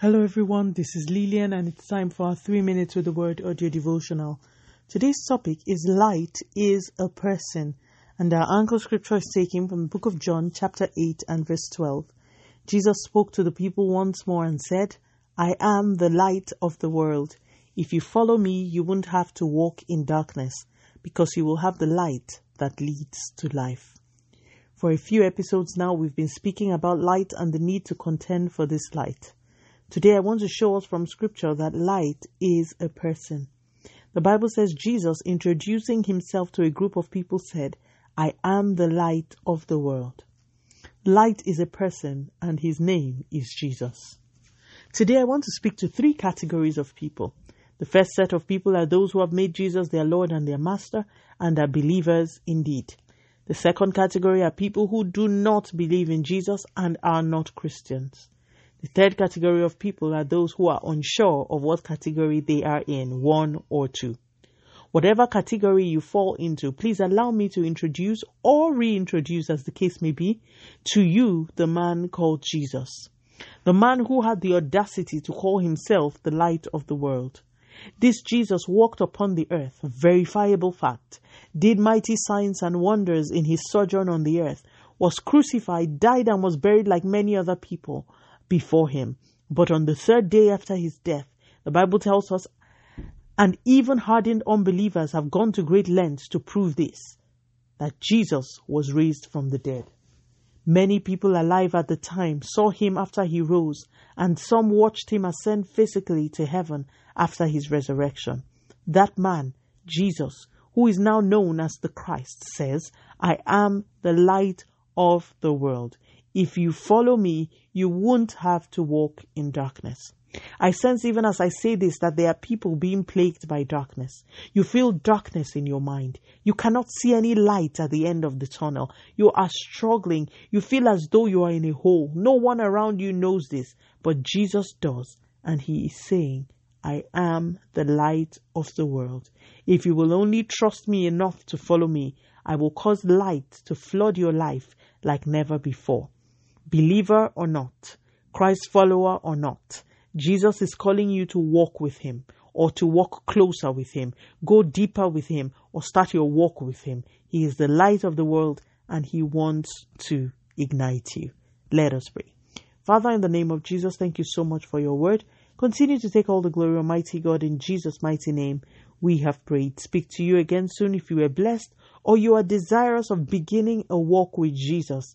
Hello, everyone. This is Lillian, and it's time for our three minutes with the word audio devotional. Today's topic is Light is a Person, and our anchor scripture is taken from the book of John, chapter 8, and verse 12. Jesus spoke to the people once more and said, I am the light of the world. If you follow me, you won't have to walk in darkness, because you will have the light that leads to life. For a few episodes now, we've been speaking about light and the need to contend for this light. Today, I want to show us from Scripture that light is a person. The Bible says Jesus, introducing himself to a group of people, said, I am the light of the world. Light is a person, and his name is Jesus. Today, I want to speak to three categories of people. The first set of people are those who have made Jesus their Lord and their Master and are believers indeed. The second category are people who do not believe in Jesus and are not Christians. The third category of people are those who are unsure of what category they are in, one or two. Whatever category you fall into, please allow me to introduce or reintroduce, as the case may be, to you the man called Jesus. The man who had the audacity to call himself the light of the world. This Jesus walked upon the earth, verifiable fact, did mighty signs and wonders in his sojourn on the earth, was crucified, died, and was buried like many other people before him. But on the third day after his death, the Bible tells us, and even hardened unbelievers have gone to great lengths to prove this, that Jesus was raised from the dead. Many people alive at the time saw him after he rose, and some watched him ascend physically to heaven after his resurrection. That man, Jesus, who is now known as the Christ, says, I am the light of the world. If you follow me, you won't have to walk in darkness. I sense even as I say this that there are people being plagued by darkness. You feel darkness in your mind. You cannot see any light at the end of the tunnel. You are struggling. You feel as though you are in a hole. No one around you knows this, but Jesus does. And he is saying, I am the light of the world. If you will only trust me enough to follow me, I will cause light to flood your life like never before. Believer or not, Christ follower or not, Jesus is calling you to walk with Him or to walk closer with Him, go deeper with Him, or start your walk with Him. He is the light of the world and He wants to ignite you. Let us pray. Father, in the name of Jesus, thank you so much for your word. Continue to take all the glory, Almighty God, in Jesus' mighty name. We have prayed. Speak to you again soon if you are blessed or you are desirous of beginning a walk with Jesus